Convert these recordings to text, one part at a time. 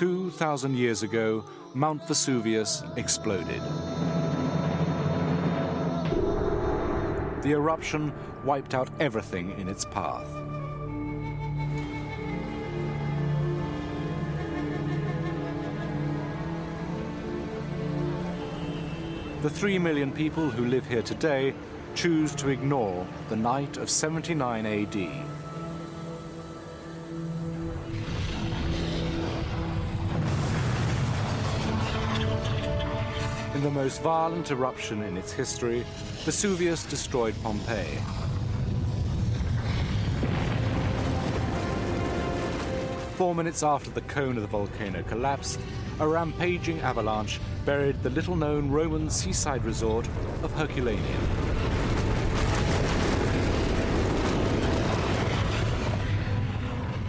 2,000 years ago, Mount Vesuvius exploded. The eruption wiped out everything in its path. The three million people who live here today choose to ignore the night of 79 AD. In the most violent eruption in its history, Vesuvius destroyed Pompeii. Four minutes after the cone of the volcano collapsed, a rampaging avalanche buried the little known Roman seaside resort of Herculaneum.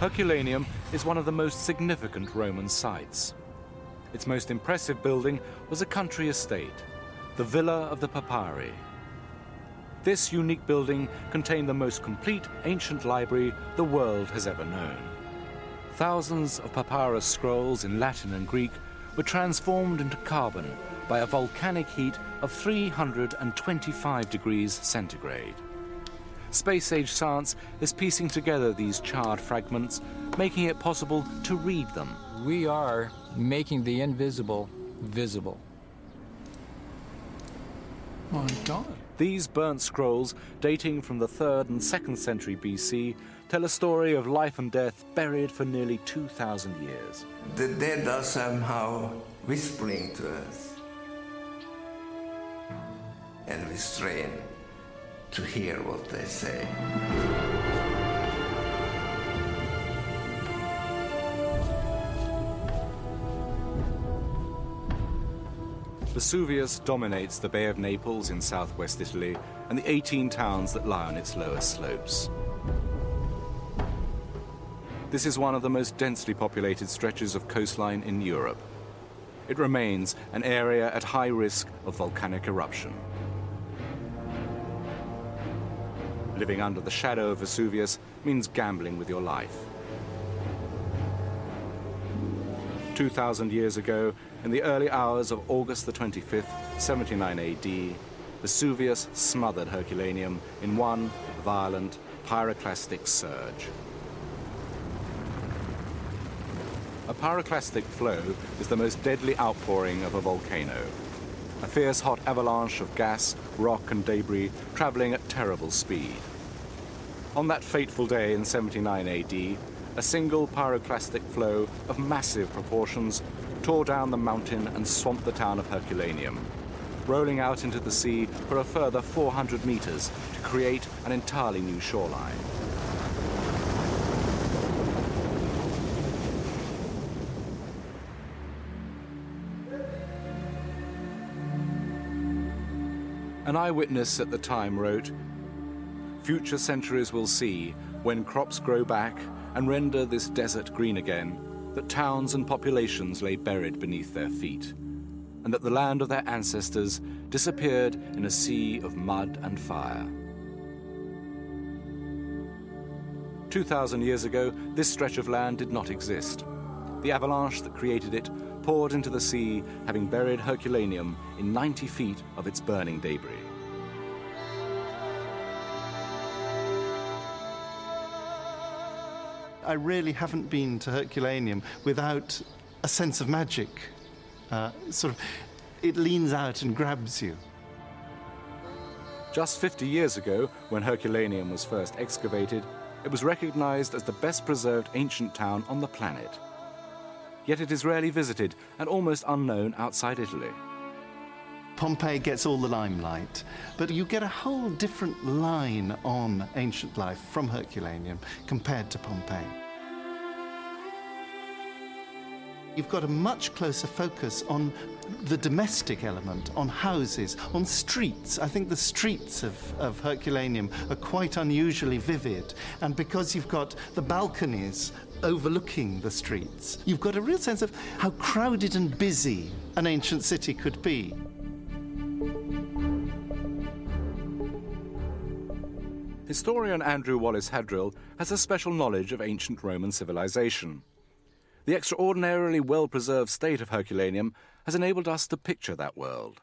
Herculaneum is one of the most significant Roman sites. Its most impressive building was a country estate, the Villa of the Papyri. This unique building contained the most complete ancient library the world has ever known. Thousands of papyrus scrolls in Latin and Greek were transformed into carbon by a volcanic heat of 325 degrees centigrade. Space age science is piecing together these charred fragments, making it possible to read them. We are making the invisible visible. My God. These burnt scrolls, dating from the 3rd and 2nd century BC, tell a story of life and death buried for nearly 2,000 years. The dead are somehow whispering to us. And we strain to hear what they say. Vesuvius dominates the Bay of Naples in southwest Italy and the 18 towns that lie on its lower slopes. This is one of the most densely populated stretches of coastline in Europe. It remains an area at high risk of volcanic eruption. Living under the shadow of Vesuvius means gambling with your life. 2,000 years ago, in the early hours of August the 25th, 79 AD, Vesuvius smothered Herculaneum in one violent pyroclastic surge. A pyroclastic flow is the most deadly outpouring of a volcano. A fierce hot avalanche of gas, rock, and debris traveling at terrible speed. On that fateful day in 79 AD, a single pyroclastic flow of massive proportions tore down the mountain and swamped the town of Herculaneum, rolling out into the sea for a further 400 meters to create an entirely new shoreline. An eyewitness at the time wrote, Future centuries will see, when crops grow back and render this desert green again, that towns and populations lay buried beneath their feet, and that the land of their ancestors disappeared in a sea of mud and fire. 2,000 years ago, this stretch of land did not exist. The avalanche that created it poured into the sea, having buried Herculaneum in 90 feet of its burning debris. I really haven't been to Herculaneum without a sense of magic. Uh, sort of, it leans out and grabs you. Just 50 years ago, when Herculaneum was first excavated, it was recognized as the best preserved ancient town on the planet. Yet it is rarely visited and almost unknown outside Italy. Pompeii gets all the limelight, but you get a whole different line on ancient life from Herculaneum compared to Pompeii. You've got a much closer focus on the domestic element, on houses, on streets. I think the streets of, of Herculaneum are quite unusually vivid. And because you've got the balconies overlooking the streets, you've got a real sense of how crowded and busy an ancient city could be. Historian Andrew Wallace Hadrill has a special knowledge of ancient Roman civilization. The extraordinarily well preserved state of Herculaneum has enabled us to picture that world.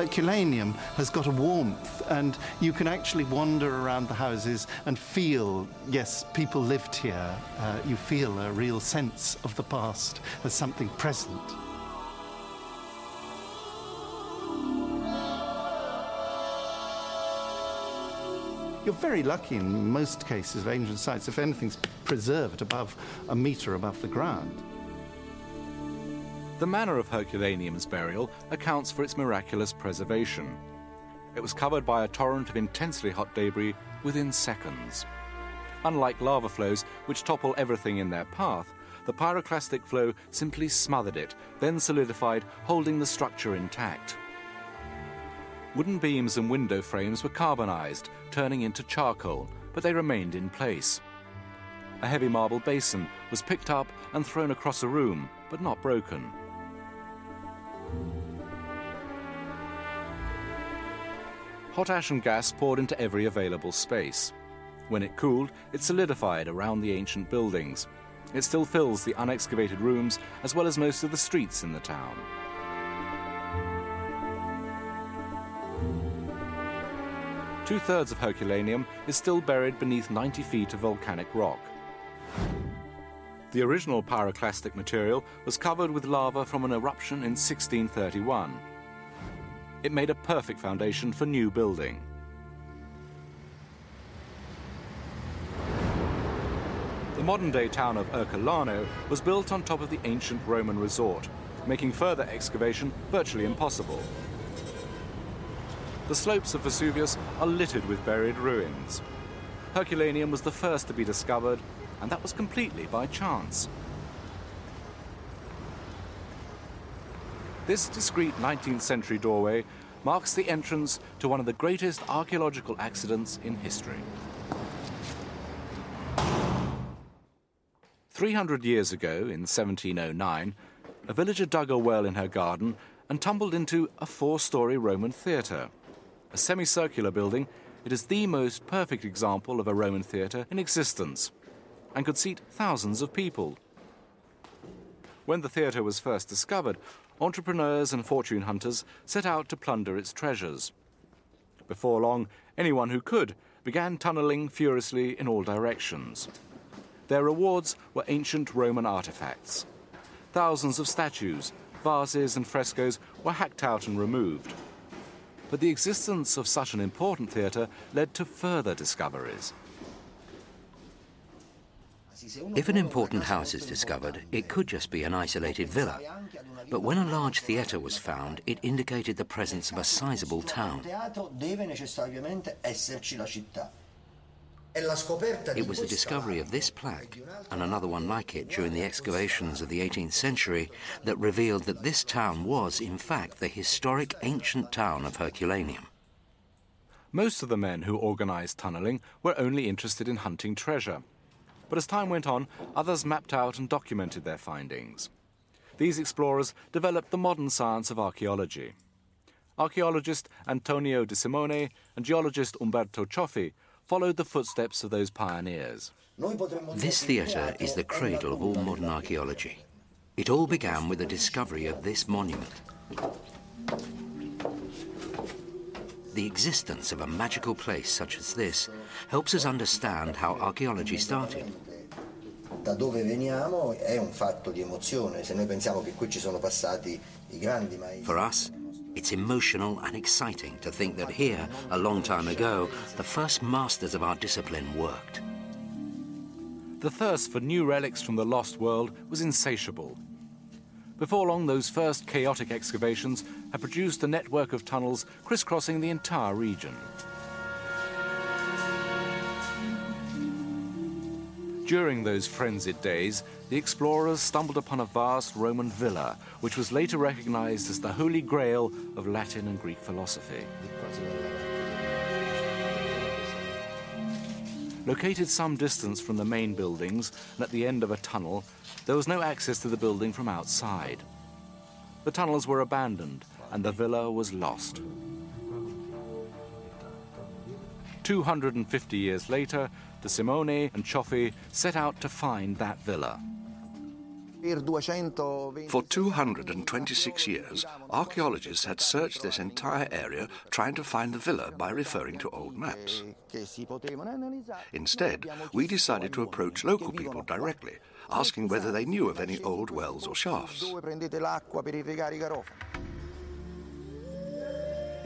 Herculaneum has got a warmth, and you can actually wander around the houses and feel, yes, people lived here. Uh, you feel a real sense of the past as something present. You're very lucky in most cases of ancient sites if anything's preserved above a metre above the ground. The manner of Herculaneum's burial accounts for its miraculous preservation. It was covered by a torrent of intensely hot debris within seconds. Unlike lava flows, which topple everything in their path, the pyroclastic flow simply smothered it, then solidified, holding the structure intact. Wooden beams and window frames were carbonized, turning into charcoal, but they remained in place. A heavy marble basin was picked up and thrown across a room, but not broken. Hot ash and gas poured into every available space. When it cooled, it solidified around the ancient buildings. It still fills the unexcavated rooms as well as most of the streets in the town. Two thirds of Herculaneum is still buried beneath 90 feet of volcanic rock. The original pyroclastic material was covered with lava from an eruption in 1631. It made a perfect foundation for new building. The modern-day town of Ercolano was built on top of the ancient Roman resort, making further excavation virtually impossible. The slopes of Vesuvius are littered with buried ruins. Herculaneum was the first to be discovered, and that was completely by chance. This discreet 19th century doorway marks the entrance to one of the greatest archaeological accidents in history. 300 years ago, in 1709, a villager dug a well in her garden and tumbled into a four story Roman theatre. A semicircular building, it is the most perfect example of a Roman theatre in existence and could seat thousands of people. When the theatre was first discovered, entrepreneurs and fortune hunters set out to plunder its treasures. Before long, anyone who could began tunneling furiously in all directions. Their rewards were ancient Roman artifacts. Thousands of statues, vases, and frescoes were hacked out and removed. But the existence of such an important theatre led to further discoveries. If an important house is discovered, it could just be an isolated villa. But when a large theatre was found, it indicated the presence of a sizable town. It was the discovery of this plaque, and another one like it during the excavations of the 18th century, that revealed that this town was, in fact, the historic ancient town of Herculaneum. Most of the men who organized tunneling were only interested in hunting treasure. But as time went on, others mapped out and documented their findings. These explorers developed the modern science of archaeology. Archaeologist Antonio de Simone and geologist Umberto Cioffi followed the footsteps of those pioneers. This theatre is the cradle of all modern archaeology. It all began with the discovery of this monument. The existence of a magical place such as this helps us understand how archaeology started. Da dove veniamo è un fatto di emozione, se noi pensiamo che qui ci sono passati i grandi maestri. For us, it's emotional and exciting to think that here, a long time ago, the first masters of our discipline worked. The thirst for new relics from the lost world was insatiable. Before long, those first chaotic excavations had produced a network of tunnels crisscrossing the entire region. During those frenzied days, the explorers stumbled upon a vast Roman villa, which was later recognized as the holy grail of Latin and Greek philosophy. Located some distance from the main buildings and at the end of a tunnel, there was no access to the building from outside. The tunnels were abandoned and the villa was lost. 250 years later, De Simone and Cioffi set out to find that villa. For 226 years, archaeologists had searched this entire area trying to find the villa by referring to old maps. Instead, we decided to approach local people directly, asking whether they knew of any old wells or shafts.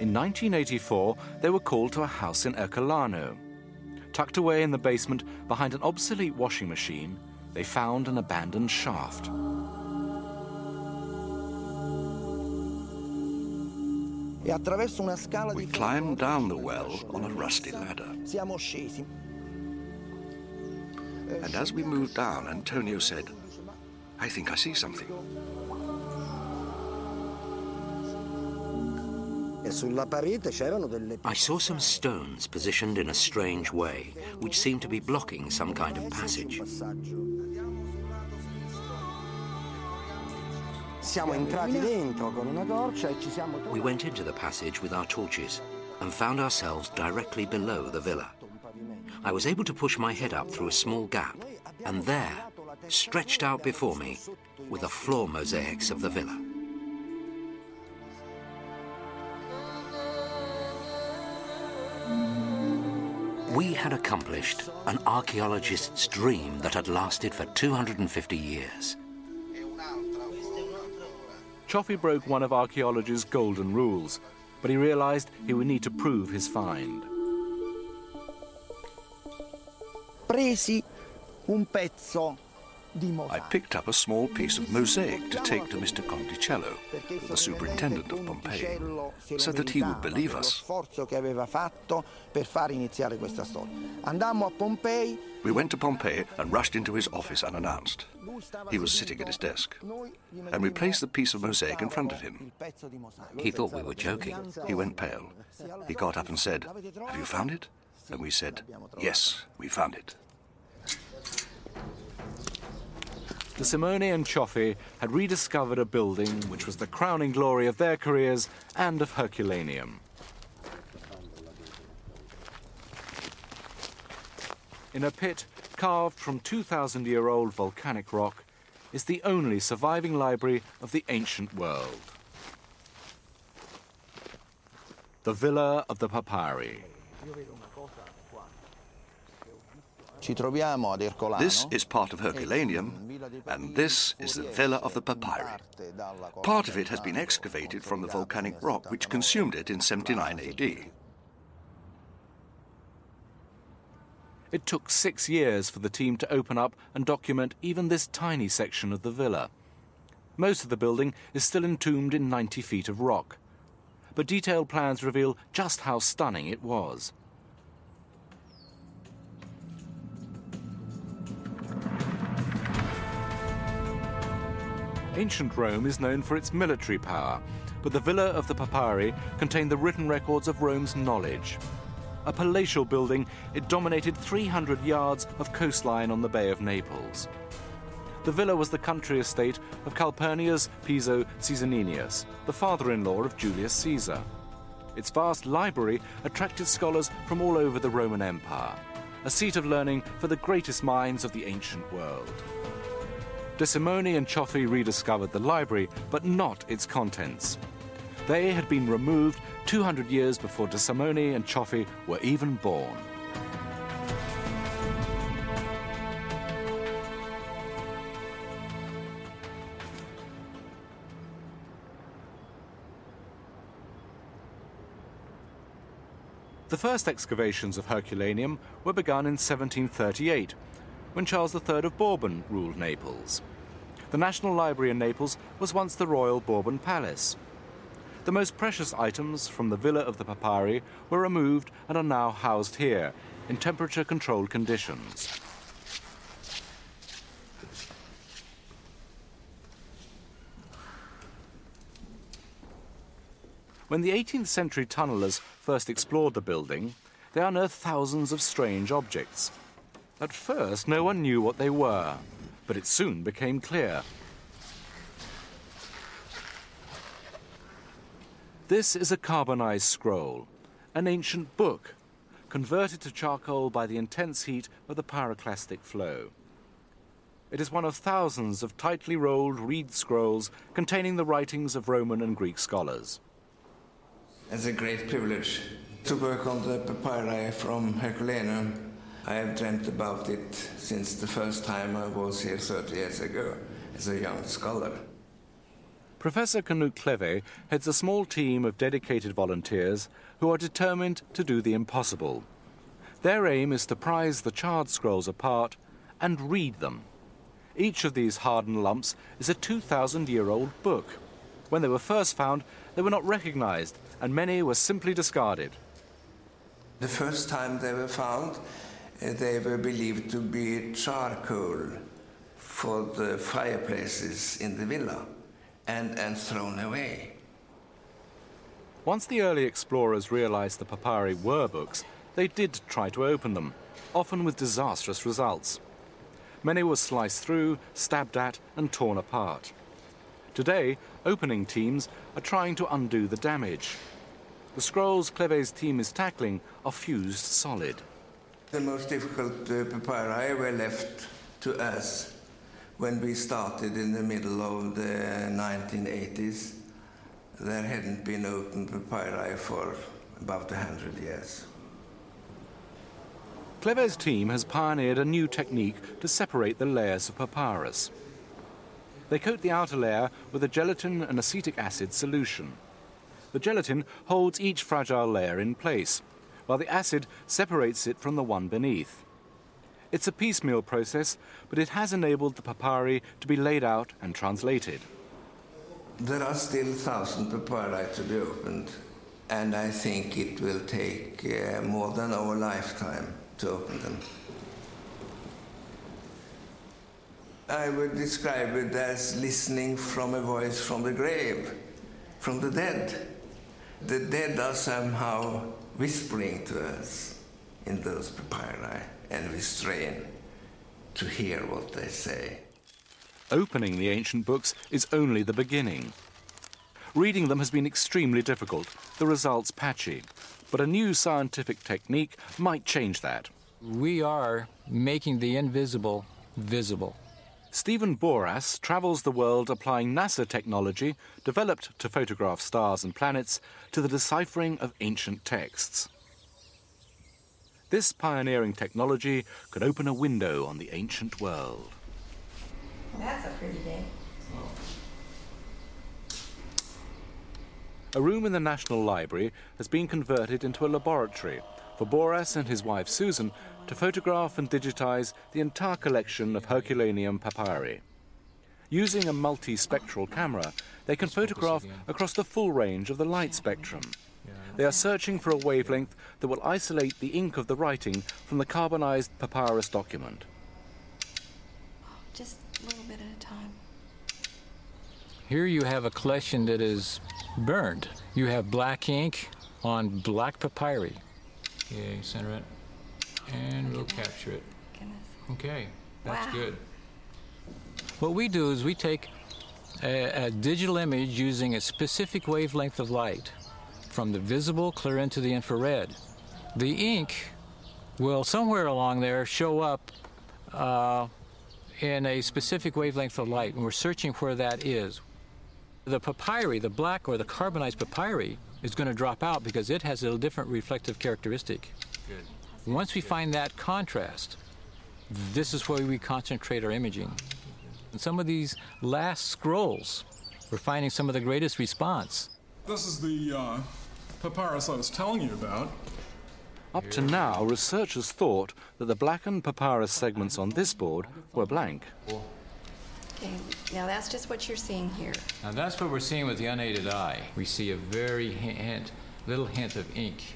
In 1984, they were called to a house in Ercolano. Tucked away in the basement behind an obsolete washing machine, they found an abandoned shaft. We climbed down the well on a rusty ladder. And as we moved down, Antonio said, I think I see something. I saw some stones positioned in a strange way, which seemed to be blocking some kind of passage. We went into the passage with our torches and found ourselves directly below the villa. I was able to push my head up through a small gap, and there, stretched out before me, were the floor mosaics of the villa. We had accomplished an archaeologist's dream that had lasted for 250 years. Cioffi broke one of archaeology's golden rules, but he realized he would need to prove his find. Presi un pezzo I picked up a small piece of mosaic to take to Mr. Conticello, the superintendent of Pompeii, so that he would believe us. We went to Pompeii and rushed into his office unannounced. He was sitting at his desk, and we placed the piece of mosaic in front of him. He thought we were joking. He went pale. He got up and said, Have you found it? And we said, Yes, we found it. De Simone and Cioffi had rediscovered a building which was the crowning glory of their careers and of Herculaneum. In a pit carved from 2,000 year old volcanic rock is the only surviving library of the ancient world. The Villa of the Papyri. This is part of Herculaneum, and this is the Villa of the Papyri. Part of it has been excavated from the volcanic rock which consumed it in 79 AD. It took six years for the team to open up and document even this tiny section of the villa. Most of the building is still entombed in 90 feet of rock, but detailed plans reveal just how stunning it was. Ancient Rome is known for its military power, but the Villa of the Papyri contained the written records of Rome's knowledge. A palatial building, it dominated 300 yards of coastline on the Bay of Naples. The villa was the country estate of Calpurnius Piso Caesoninus, the father-in-law of Julius Caesar. Its vast library attracted scholars from all over the Roman Empire, a seat of learning for the greatest minds of the ancient world. De Simone and Cioffi rediscovered the library, but not its contents. They had been removed 200 years before De Simone and Cioffi were even born. The first excavations of Herculaneum were begun in 1738 when Charles III of Bourbon ruled Naples. The National Library in Naples was once the Royal Bourbon Palace. The most precious items from the Villa of the Papyri were removed and are now housed here in temperature controlled conditions. When the 18th century tunnellers first explored the building, they unearthed thousands of strange objects. At first, no one knew what they were, but it soon became clear. This is a carbonized scroll, an ancient book, converted to charcoal by the intense heat of the pyroclastic flow. It is one of thousands of tightly rolled reed scrolls containing the writings of Roman and Greek scholars. It's a great privilege to work on the papyri from Herculaneum. I have dreamt about it since the first time I was here 30 years ago as a young scholar. Professor Knut Kleve heads a small team of dedicated volunteers who are determined to do the impossible. Their aim is to prise the charred scrolls apart and read them. Each of these hardened lumps is a 2,000 year old book. When they were first found, they were not recognized, and many were simply discarded. The first time they were found, they were believed to be charcoal for the fireplaces in the villa and, and thrown away. Once the early explorers realized the papyri were books, they did try to open them, often with disastrous results. Many were sliced through, stabbed at, and torn apart. Today, opening teams are trying to undo the damage. The scrolls Kleve's team is tackling are fused solid. The most difficult uh, papyri were left to us when we started in the middle of the 1980s. There hadn't been opened papyri for about 100 years. Kleve's team has pioneered a new technique to separate the layers of papyrus. They coat the outer layer with a gelatin and acetic acid solution. The gelatin holds each fragile layer in place, while the acid separates it from the one beneath. It's a piecemeal process, but it has enabled the papyri to be laid out and translated. There are still thousands of papyri to be opened, and I think it will take uh, more than our lifetime to open them. I would describe it as listening from a voice from the grave, from the dead. The dead are somehow whispering to us in those papyri, and we strain to hear what they say. Opening the ancient books is only the beginning. Reading them has been extremely difficult, the results patchy, but a new scientific technique might change that. We are making the invisible visible. Stephen Booras travels the world applying NASA technology developed to photograph stars and planets to the deciphering of ancient texts. This pioneering technology could open a window on the ancient world. That's a pretty day. A room in the National Library has been converted into a laboratory for Booras and his wife Susan to photograph and digitize the entire collection of Herculaneum papyri. Using a multispectral camera, they can photograph across the full range of the light spectrum. They are searching for a wavelength that will isolate the ink of the writing from the carbonized papyrus document. Just a little bit at a time. Here you have a collection that is burned. You have black ink on black papyri. Okay, center it. And we'll capture it. Goodness. Okay, that's Wow. good. What we do is we take a, a digital image using a specific wavelength of light from the visible clear into the infrared. The ink will somewhere along there show up uh, in a specific wavelength of light, and we're searching where that is. The papyri, the black or the carbonized papyri, is going to drop out because it has a different reflective characteristic. Once we find that contrast, this is where we concentrate our imaging. And some of these last scrolls, we're finding some of the greatest response. This is the uh, papyrus I was telling you about. Up to now, researchers thought that the blackened papyrus segments on this board were blank. Okay, now that's just what you're seeing here. Now that's what we're seeing with the unaided eye. We see a very hint, little hint of ink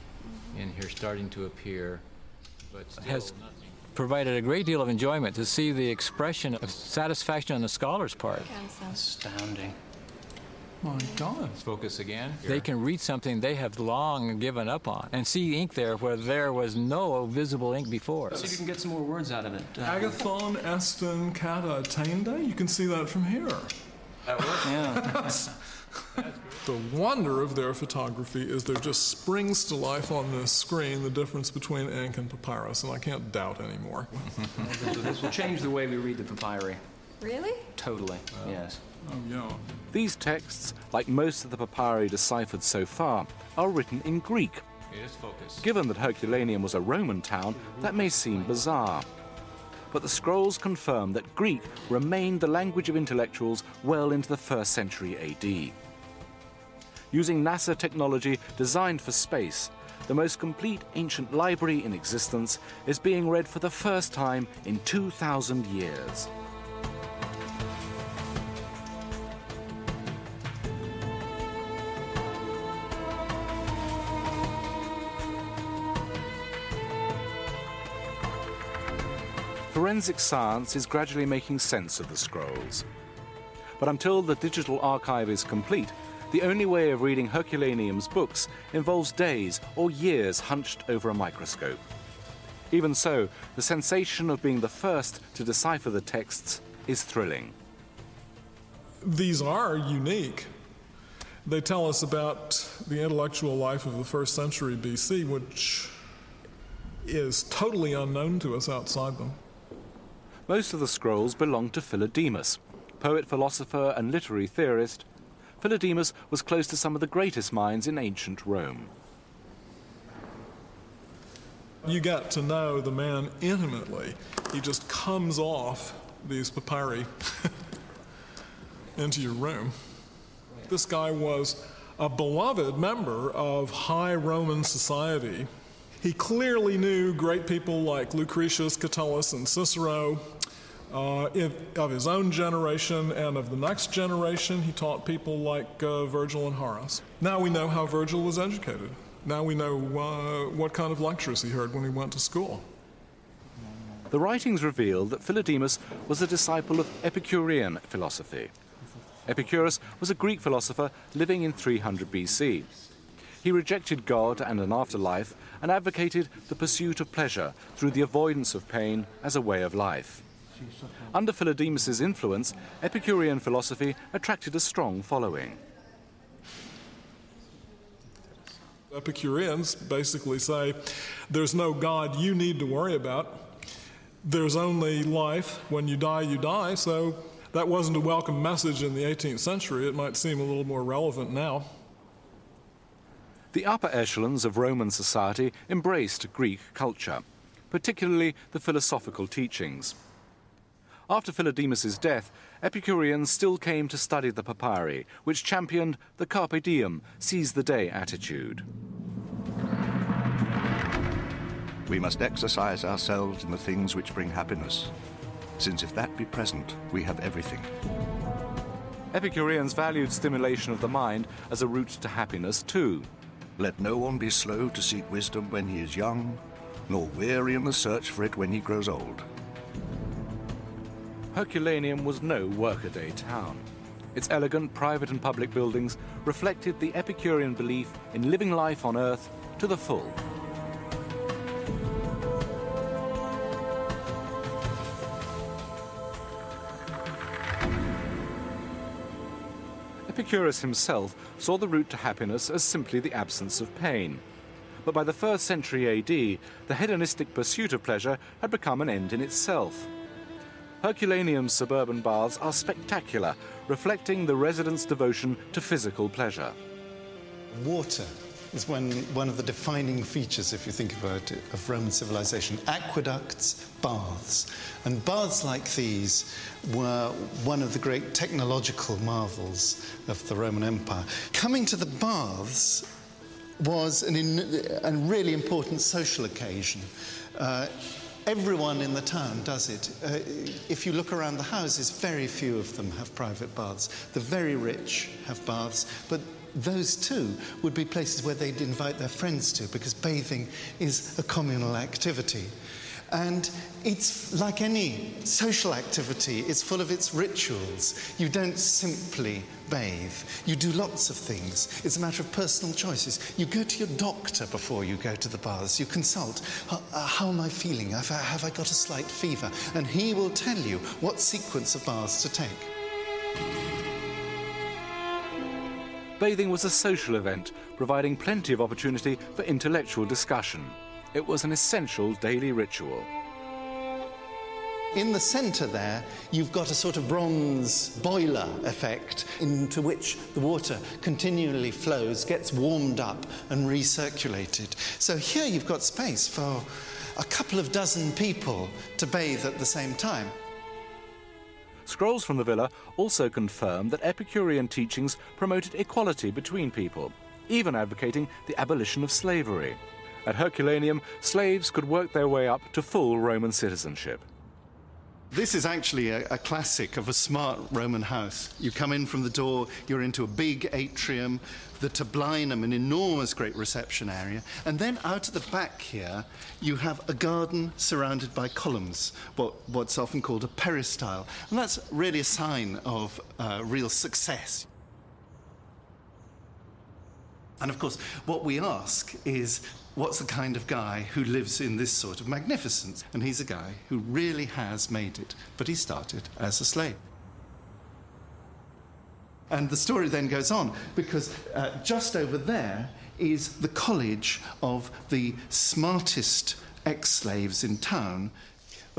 in here starting to appear, but still has provided a great deal of enjoyment to see the expression of satisfaction on the scholar's part. Kind of some- Astounding. My God. Let's focus again. They can read something they have long given up on and see ink there where there was no visible ink before. See if you can get some more words out of it. Uh, Agathon estin kata tainde. You can see that from here. That works? Yeah. The wonder of their photography is there just springs to life on this screen the difference between ink and papyrus, and I can't doubt anymore. this will change the way we read the papyri. Really? Totally, yes. Oh, yeah. These texts, like most of the papyri deciphered so far, are written in Greek. It is focus. Given that Herculaneum was a Roman town, that may seem bizarre. But the scrolls confirm that Greek remained the language of intellectuals well into the first century AD. Using NASA technology designed for space, the most complete ancient library in existence is being read for the first time in 2,000 years. Forensic science is gradually making sense of the scrolls. But until the digital archive is complete, the only way of reading Herculaneum's books involves days or years hunched over a microscope. Even so, the sensation of being the first to decipher the texts is thrilling. These are unique. They tell us about the intellectual life of the first century BC, which is totally unknown to us outside them. Most of the scrolls belong to Philodemus, poet, philosopher, and literary theorist. Philodemus was close to some of the greatest minds in ancient Rome. You get to know the man intimately. He just comes off these papyri into your room. This guy was a beloved member of high Roman society. He clearly knew great people like Lucretius, Catullus, and Cicero. Uh, if, of his own generation and of the next generation, he taught people like uh, Virgil and Horace. Now we know how Virgil was educated. Now we know uh, what kind of lectures he heard when he went to school. The writings reveal that Philodemus was a disciple of Epicurean philosophy. Epicurus was a Greek philosopher living in 300 BC. He rejected God and an afterlife and advocated the pursuit of pleasure through the avoidance of pain as a way of life. Under Philodemus' influence, Epicurean philosophy attracted a strong following. Epicureans basically say there's no God you need to worry about. There's only life. When you die, you die. So that wasn't a welcome message in the 18th century. It might seem a little more relevant now. The upper echelons of Roman society embraced Greek culture, particularly the philosophical teachings. After Philodemus' death, Epicureans still came to study the papyri, which championed the carpe diem, seize the day attitude. We must exercise ourselves in the things which bring happiness, since if that be present, we have everything. Epicureans valued stimulation of the mind as a route to happiness, too. Let no one be slow to seek wisdom when he is young, nor weary in the search for it when he grows old. Herculaneum was no workaday town. Its elegant private and public buildings reflected the Epicurean belief in living life on earth to the full. Epicurus himself saw the route to happiness as simply the absence of pain. But by the first century AD, the hedonistic pursuit of pleasure had become an end in itself. Herculaneum's suburban baths are spectacular, reflecting the residents' devotion to physical pleasure. Water is one, one of the defining features, if you think about it, of Roman civilization. Aqueducts, baths. And baths like these were one of the great technological marvels of the Roman Empire. Coming to the baths was an in, a really important social occasion. Uh, Everyone in the town does it. Uh, if you look around the houses, very few of them have private baths. The very rich have baths, but those too would be places where they'd invite their friends to because bathing is a communal activity. And it's like any social activity, it's full of its rituals. You don't simply bathe, you do lots of things. It's a matter of personal choices. You go to your doctor before you go to the baths, you consult. Uh, how am I feeling? Have I got a slight fever? And he will tell you what sequence of baths to take. Bathing was a social event, providing plenty of opportunity for intellectual discussion. It was an essential daily ritual. In the centre there, you've got a sort of bronze boiler effect into which the water continually flows, gets warmed up, and recirculated. So here you've got space for a couple of dozen people to bathe at the same time. Scrolls from the villa also confirm that Epicurean teachings promoted equality between people, even advocating the abolition of slavery. At Herculaneum, slaves could work their way up to full Roman citizenship. This is actually a, a, classic of a smart Roman house. You come in from the door, you're into a big atrium, the tablinum, an enormous great reception area, and then out at the back here, you have a garden surrounded by columns, what, what's often called a peristyle. And that's really a sign of uh, real success. And of course, what we ask is what's the kind of guy who lives in this sort of magnificence? And he's a guy who really has made it, but he started as a slave. And the story then goes on because uh, just over there is the college of the smartest ex slaves in town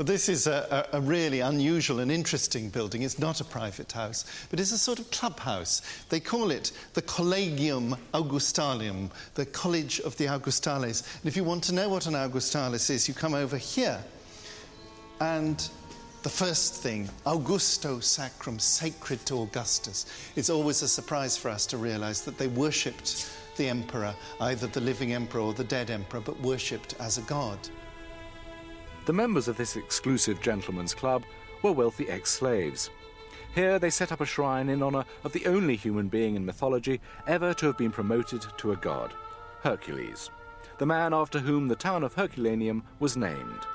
well, this is a, a, really unusual and interesting building. It's not a private house, but it's a sort of clubhouse. They call it the Collegium Augustalium, the College of the Augustales. And if you want to know what an Augustalis is, you come over here. And the first thing, Augusto Sacrum, sacred to Augustus. It's always a surprise for us to realize that they worshipped the emperor, either the living emperor or the dead emperor, but worshipped as a god. The members of this exclusive gentlemen's club were wealthy ex slaves. Here they set up a shrine in honour of the only human being in mythology ever to have been promoted to a god Hercules, the man after whom the town of Herculaneum was named.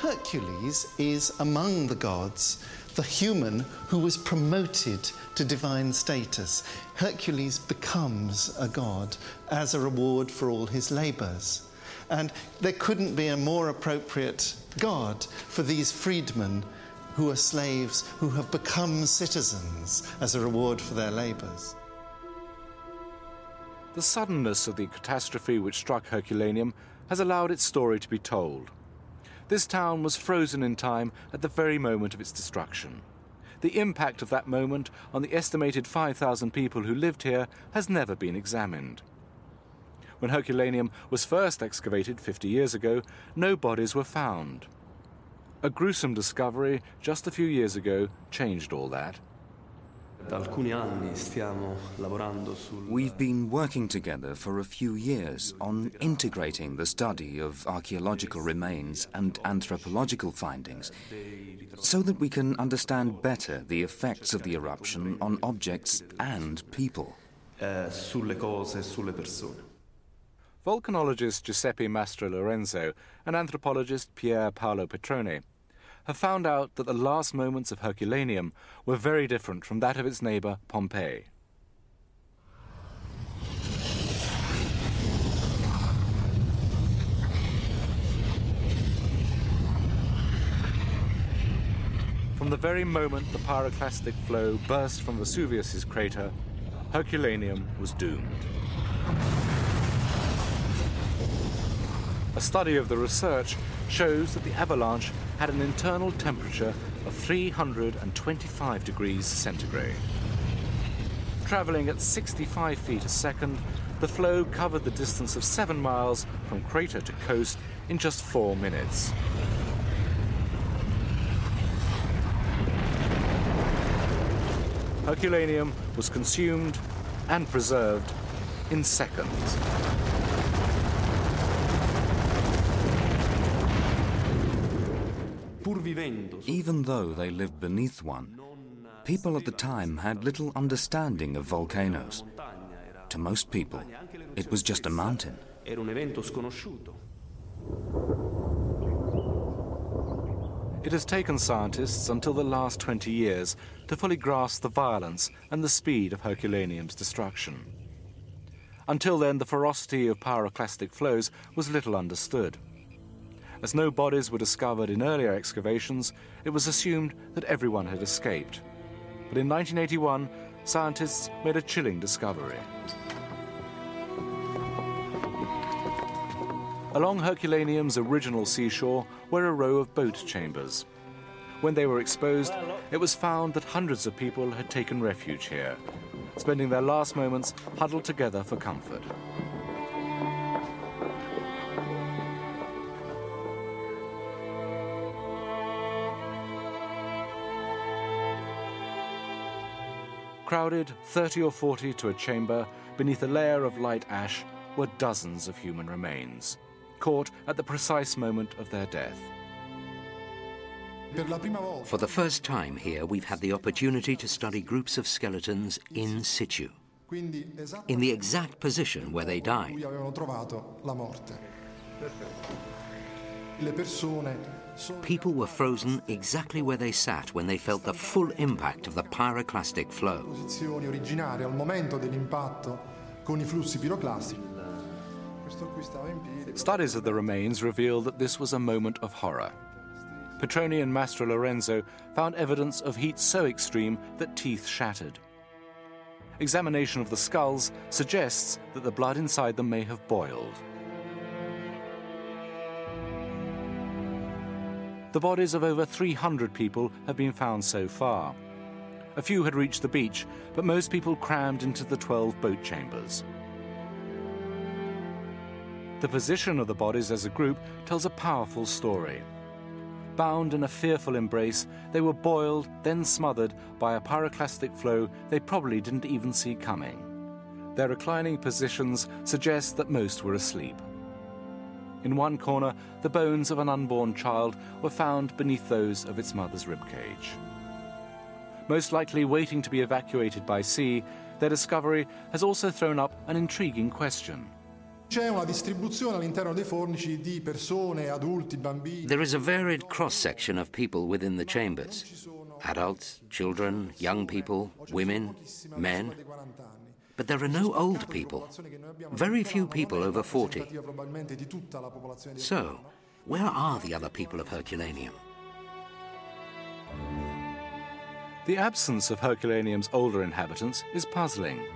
Hercules is among the gods the human who was promoted to divine status. Hercules becomes a god as a reward for all his labours. And there couldn't be a more appropriate God for these freedmen who are slaves who have become citizens as a reward for their labours. The suddenness of the catastrophe which struck Herculaneum has allowed its story to be told. This town was frozen in time at the very moment of its destruction. The impact of that moment on the estimated 5,000 people who lived here has never been examined. When Herculaneum was first excavated 50 years ago, no bodies were found. A gruesome discovery just a few years ago changed all that. We've been working together for a few years on integrating the study of archaeological remains and anthropological findings so that we can understand better the effects of the eruption on objects and people. Volcanologist Giuseppe Mastrolorenzo and anthropologist Pier Paolo Petrone have found out that the last moments of Herculaneum were very different from that of its neighbour Pompeii. From the very moment the pyroclastic flow burst from Vesuvius's crater, Herculaneum was doomed. A study of the research shows that the avalanche had an internal temperature of 325 degrees centigrade. Travelling at 65 feet a second, the flow covered the distance of seven miles from crater to coast in just four minutes. Herculaneum was consumed and preserved in seconds. Even though they lived beneath one, people at the time had little understanding of volcanoes. To most people, it was just a mountain. It has taken scientists until the last 20 years to fully grasp the violence and the speed of Herculaneum's destruction. Until then, the ferocity of pyroclastic flows was little understood. As no bodies were discovered in earlier excavations, it was assumed that everyone had escaped. But in 1981, scientists made a chilling discovery. Along Herculaneum's original seashore were a row of boat chambers. When they were exposed, it was found that hundreds of people had taken refuge here, spending their last moments huddled together for comfort. Crowded 30 or 40 to a chamber beneath a layer of light ash were dozens of human remains, caught at the precise moment of their death. For the first time here, we've had the opportunity to study groups of skeletons in situ, in the exact position where they died. People were frozen exactly where they sat when they felt the full impact of the pyroclastic flow. Studies of the remains reveal that this was a moment of horror. Petrone and Mastrolorenzo found evidence of heat so extreme that teeth shattered. Examination of the skulls suggests that the blood inside them may have boiled. The bodies of over 300 people have been found so far. A few had reached the beach, but most people crammed into the 12 boat chambers. The position of the bodies as a group tells a powerful story. Bound in a fearful embrace, they were boiled, then smothered by a pyroclastic flow they probably didn't even see coming. Their reclining positions suggest that most were asleep. In one corner, the bones of an unborn child were found beneath those of its mother's ribcage. Most likely waiting to be evacuated by sea, their discovery has also thrown up an intriguing question. C'è una distribuzione all'interno dei fornici di persone, adulti, bambini. There is a varied cross section of people within the chambers adults, children, young people, women, men. But there are no old people, very few people over 40. So, where are the other people of Herculaneum? The absence of Herculaneum's older inhabitants is puzzling.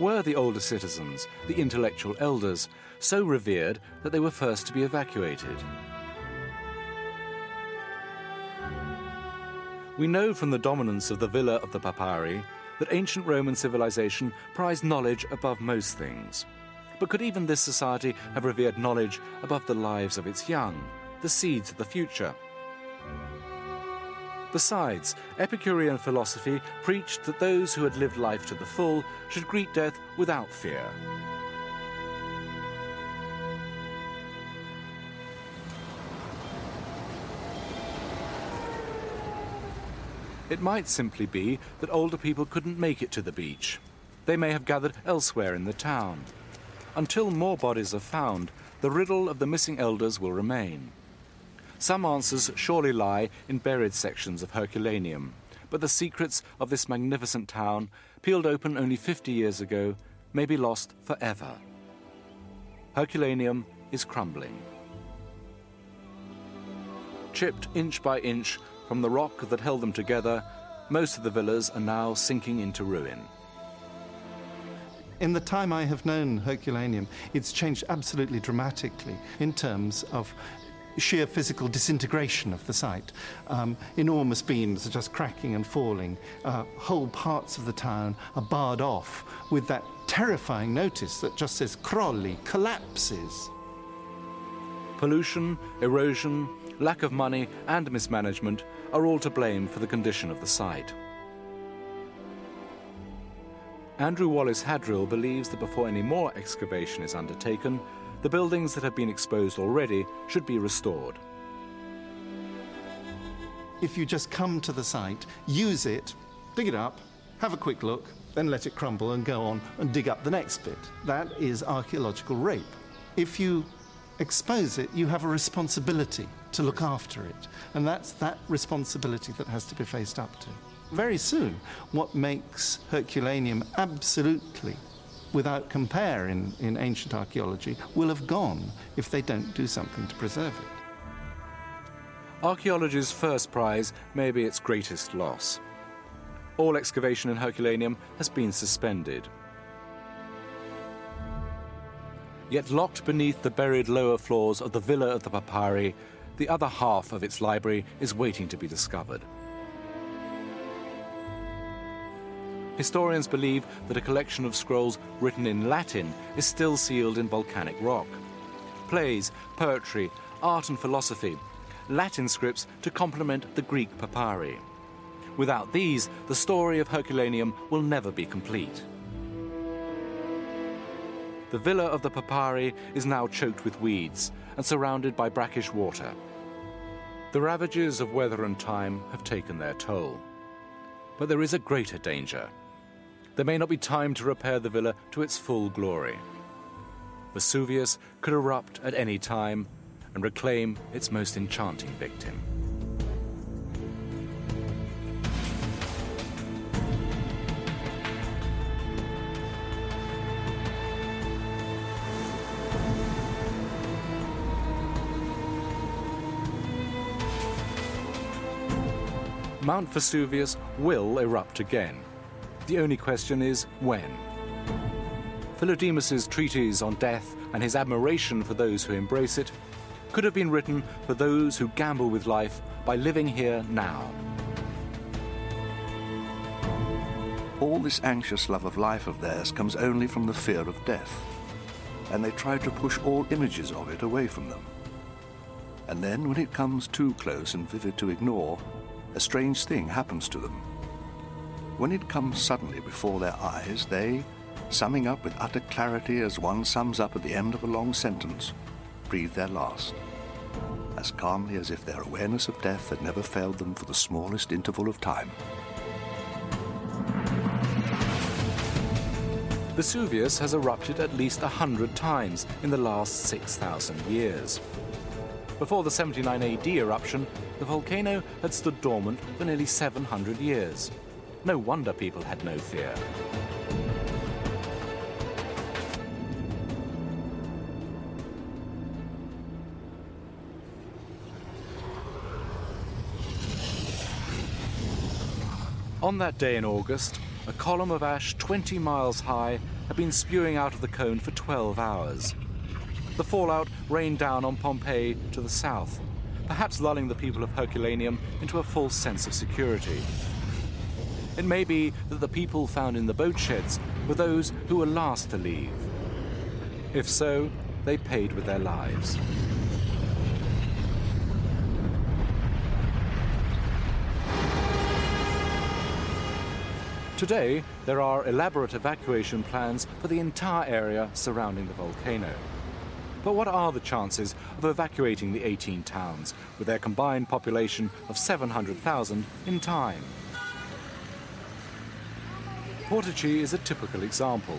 Were the older citizens, the intellectual elders, so revered that they were first to be evacuated? We know from the dominance of the Villa of the Papyri that ancient Roman civilization prized knowledge above most things. But could even this society have revered knowledge above the lives of its young, the seeds of the future? Besides, Epicurean philosophy preached that those who had lived life to the full should greet death without fear. It might simply be that older people couldn't make it to the beach. They may have gathered elsewhere in the town. Until more bodies are found, the riddle of the missing elders will remain. Some answers surely lie in buried sections of Herculaneum, but the secrets of this magnificent town, peeled open only 50 years ago, may be lost forever. Herculaneum is crumbling. Chipped inch by inch from the rock that held them together, most of the villas are now sinking into ruin. In the time I have known Herculaneum, it's changed absolutely dramatically in terms of sheer physical disintegration of the site. Um, enormous beams are just cracking and falling. Uh, whole parts of the town are barred off with that terrifying notice that just says crolli, collapses. Pollution, erosion, lack of money, and mismanagement are all to blame for the condition of the site. Andrew Wallace Hadrill believes that before any more excavation is undertaken, the buildings that have been exposed already should be restored. If you just come to the site, use it, dig it up, have a quick look, then let it crumble and go on and dig up the next bit. That is archaeological rape. If you expose it, you have a responsibility to look after it. And that's that responsibility that has to be faced up to. Very soon, what makes Herculaneum absolutely without compare in, in ancient archaeology will have gone if they don't do something to preserve it. Archaeology's first prize may be its greatest loss. All excavation in Herculaneum has been suspended. Yet locked beneath the buried lower floors of the Villa of the Papyri, the other half of its library is waiting to be discovered. Historians believe that a collection of scrolls written in Latin is still sealed in volcanic rock. Plays, poetry, art and philosophy, Latin scripts to complement the Greek papyri. Without these, the story of Herculaneum will never be complete. The villa of the papyri is now choked with weeds and surrounded by brackish water. The ravages of weather and time have taken their toll. But there is a greater danger. There may not be time to repair the villa to its full glory. Vesuvius could erupt at any time and reclaim its most enchanting victim. Mount Vesuvius will erupt again. The only question is when. Philodemus's treatise on death and his admiration for those who embrace it could have been written for those who gamble with life by living here now. All this anxious love of life of theirs comes only from the fear of death, and they try to push all images of it away from them. And then, when it comes too close and vivid to ignore, a strange thing happens to them. When it comes suddenly before their eyes, they, summing up with utter clarity as one sums up at the end of a long sentence, breathe their last, as calmly as if their awareness of death had never failed them for the smallest interval of time. Vesuvius has erupted at least a hundred times in the last 6,000 years. Before the 79 AD eruption, the volcano had stood dormant for nearly 700 years. No wonder people had no fear. On that day in August, a column of ash 20 miles high had been spewing out of the cone for 12 hours. The fallout rained down on Pompeii to the south, perhaps lulling the people of Herculaneum into a false sense of security. It may be that the people found in the boat sheds were those who were last to leave. If so, they paid with their lives. Today, there are elaborate evacuation plans for the entire area surrounding the volcano. But what are the chances of evacuating the 18 towns, with their combined population of 700,000, in time? Portici is a typical example.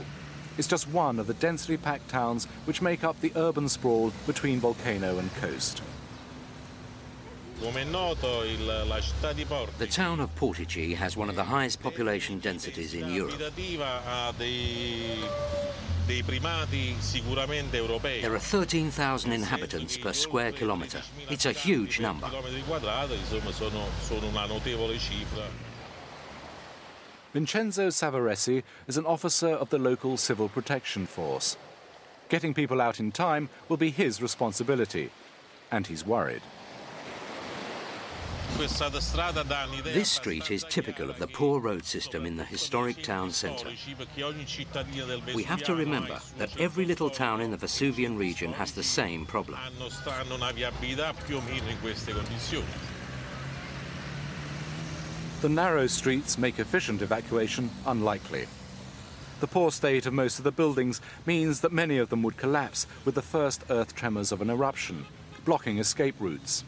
It's just one of the densely packed towns which make up the urban sprawl between volcano and coast. The town of Portici has one of the highest population densities in Europe. There are 13,000 inhabitants per square kilometre. It's a huge number. Vincenzo Savaresi is an officer of the local civil protection force. Getting people out in time will be his responsibility, and he's worried. This street is typical of the poor road system in the historic town centre. We have to remember that every little town in the Vesuvian region has the same problem. The narrow streets make efficient evacuation unlikely. The poor state of most of the buildings means that many of them would collapse with the first earth tremors of an eruption, blocking escape routes.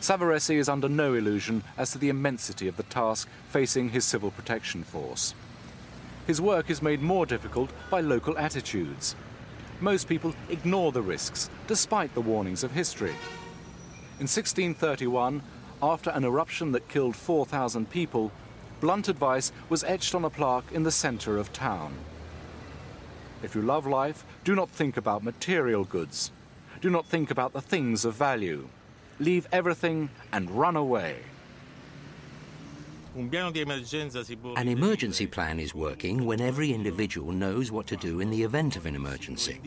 Savaresi is under no illusion as to the immensity of the task facing his civil protection force. His work is made more difficult by local attitudes. most people ignore the risks, despite the warnings of history. In 1631, after an eruption that killed 4,000 people, blunt advice was etched on a plaque in the center of town. If you love life, do not think about material goods. Do not think about the things of value. Leave everything and run away. An emergency plan is working when every individual knows what to do in the event of an emergency.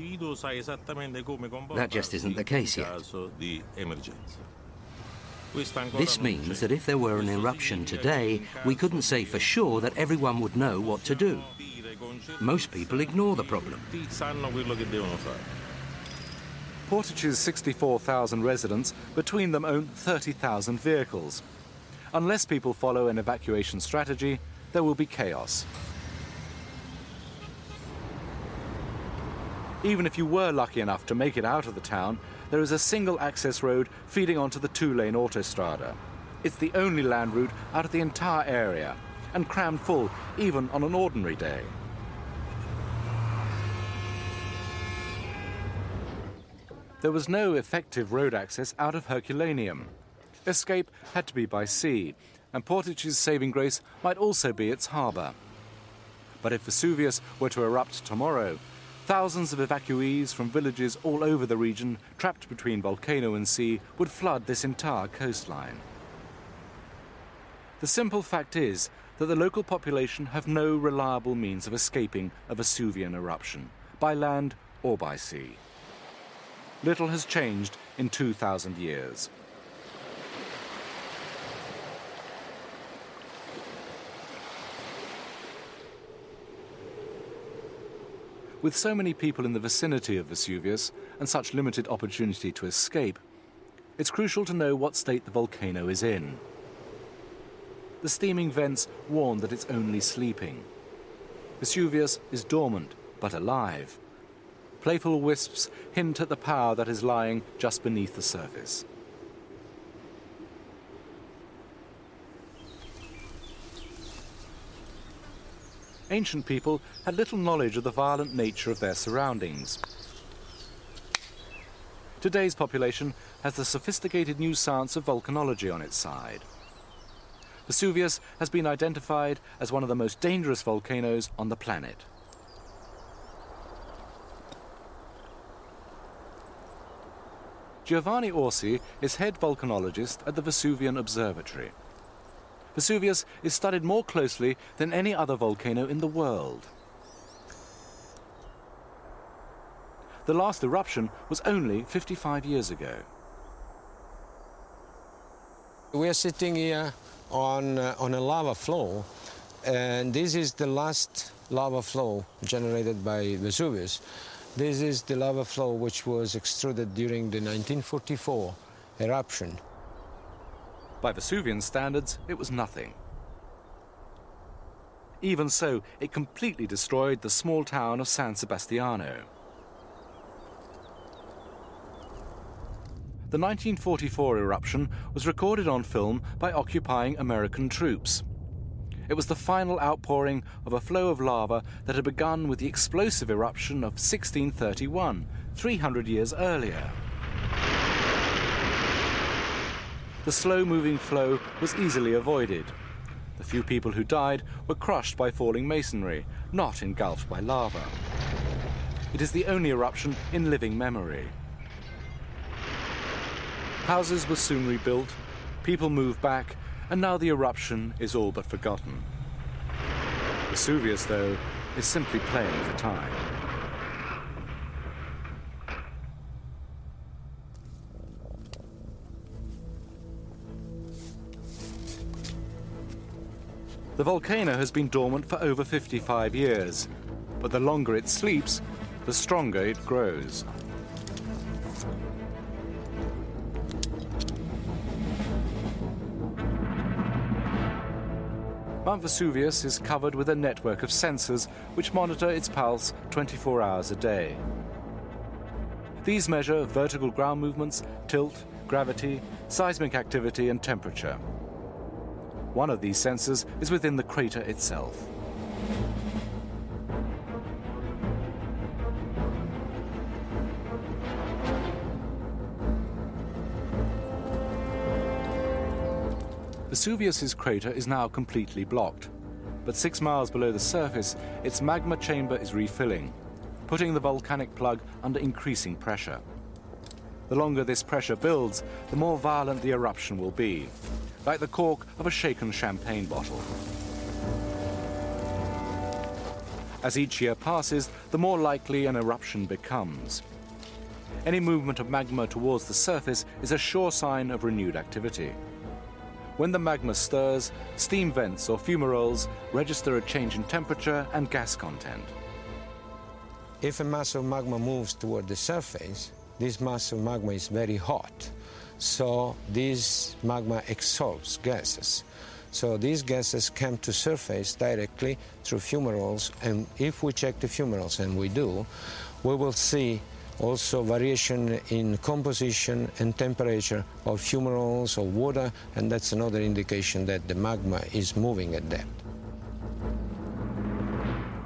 That just isn't the case yet. This means that if there were an eruption today, we couldn't say for sure that everyone would know what to do. Most people ignore the problem. Portici's 64,000 residents between them own 30,000 vehicles. Unless people follow an evacuation strategy, there will be chaos. Even if you were lucky enough to make it out of the town, there is a single access road feeding onto the two-lane autostrada. It's the only land route out of the entire area, and crammed full even on an ordinary day. There was no effective road access out of Herculaneum. Escape had to be by sea, and Portici's saving grace might also be its harbour. But if Vesuvius were to erupt tomorrow, thousands of evacuees from villages all over the region, trapped between volcano and sea, would flood this entire coastline. The simple fact is that the local population have no reliable means of escaping a Vesuvian eruption, by land or by sea. Little has changed in 2,000 years. With so many people in the vicinity of Vesuvius and such limited opportunity to escape, it's crucial to know what state the volcano is in. The steaming vents warn that it's only sleeping. Vesuvius is dormant, but alive. Playful wisps hint at the power that is lying just beneath the surface. Ancient people had little knowledge of the violent nature of their surroundings. Today's population has the sophisticated new science of volcanology on its side. Vesuvius has been identified as one of the most dangerous volcanoes on the planet. Giovanni Orsi is head volcanologist at the Vesuvian Observatory. Vesuvius is studied more closely than any other volcano in the world. The last eruption was only 55 years ago. We are sitting here on, uh, on a lava flow, and this is the last lava flow generated by Vesuvius. This is the lava flow which was extruded during the 1944 eruption. By Vesuvian standards, it was nothing. Even so, it completely destroyed the small town of San Sebastiano. The 1944 eruption was recorded on film by occupying American troops. It was the final outpouring of a flow of lava that had begun with the explosive eruption of 1631, 300 years earlier. The slow moving flow was easily avoided. The few people who died were crushed by falling masonry, not engulfed by lava. It is the only eruption in living memory. Houses were soon rebuilt, people moved back, and now the eruption is all but forgotten. Vesuvius, though, is simply playing for time. The volcano has been dormant for over 55 years, but the longer it sleeps, the stronger it grows. Mount Vesuvius is covered with a network of sensors which monitor its pulse 24 hours a day. These measure vertical ground movements, tilt, gravity, seismic activity, and temperature. One of these sensors is within the crater itself. Vesuvius's crater is now completely blocked, but six miles below the surface, its magma chamber is refilling, putting the volcanic plug under increasing pressure. The longer this pressure builds, the more violent the eruption will be, like the cork of a shaken champagne bottle. As each year passes, the more likely an eruption becomes. Any movement of magma towards the surface is a sure sign of renewed activity. When the magma stirs, steam vents or fumaroles register a change in temperature and gas content. If a mass of magma moves toward the surface, this mass of magma is very hot. So this magma exhaust gases. So these gases come to surface directly through fumaroles, and if we check the fumaroles, and we do, we will see also variation in composition and temperature of fumaroles of water, and that's another indication that the magma is moving at depth.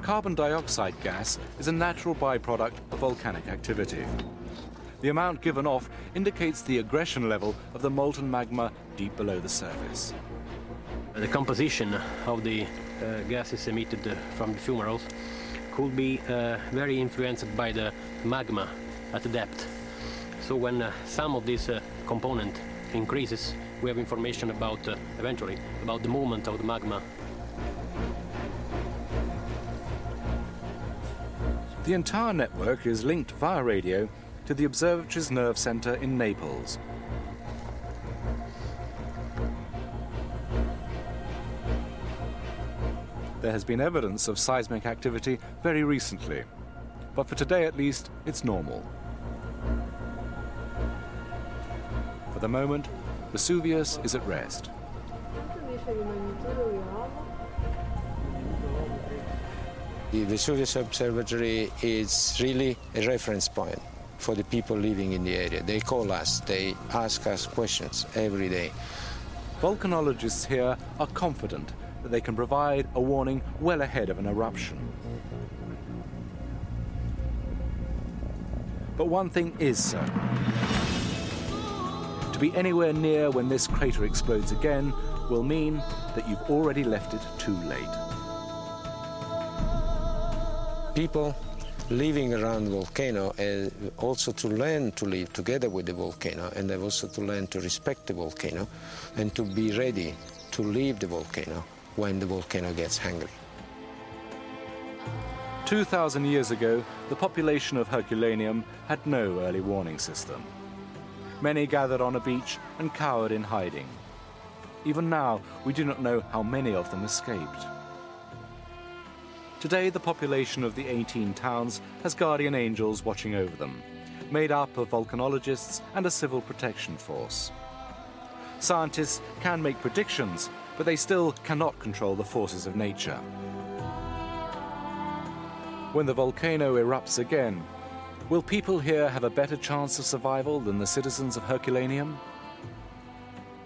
Carbon dioxide gas is a natural byproduct of volcanic activity. The amount given off indicates the aggression level of the molten magma deep below the surface. The composition of the uh, gases emitted from the fumaroles could be uh, very influenced by the magma at the depth. So when uh, some of this uh, component increases, we have information about, uh, eventually, about the movement of the magma. The entire network is linked via radio to the observatory's nerve center in Naples. There has been evidence of seismic activity very recently, but for today at least, it's normal. For the moment, Vesuvius is at rest. The Vesuvius Observatory is really a reference point for the people living in the area. They call us, they ask us questions every day. Volcanologists here are confident that they can provide a warning well ahead of an eruption. But one thing is certain. To be anywhere near when this crater explodes again will mean that you've already left it too late. People living around the volcano and also to learn to live together with the volcano and they have also to learn to respect the volcano and to be ready to leave the volcano when the volcano gets hungry. 2,000 years ago, the population of Herculaneum had no early warning system. Many gathered on a beach and cowered in hiding. Even now, we do not know how many of them escaped. Today, the population of the 18 towns has guardian angels watching over them, made up of volcanologists and a civil protection force. Scientists can make predictions, but they still cannot control the forces of nature. When the volcano erupts again, will people here have a better chance of survival than the citizens of Herculaneum?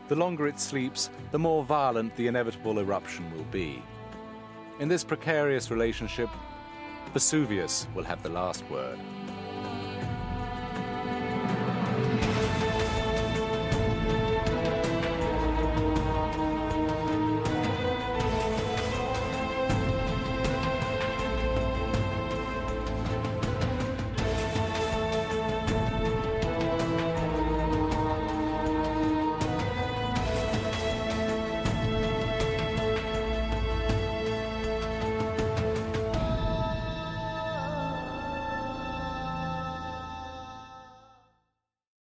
The longer it sleeps, the more violent the inevitable eruption will be. In this precarious relationship, Vesuvius will have the last word.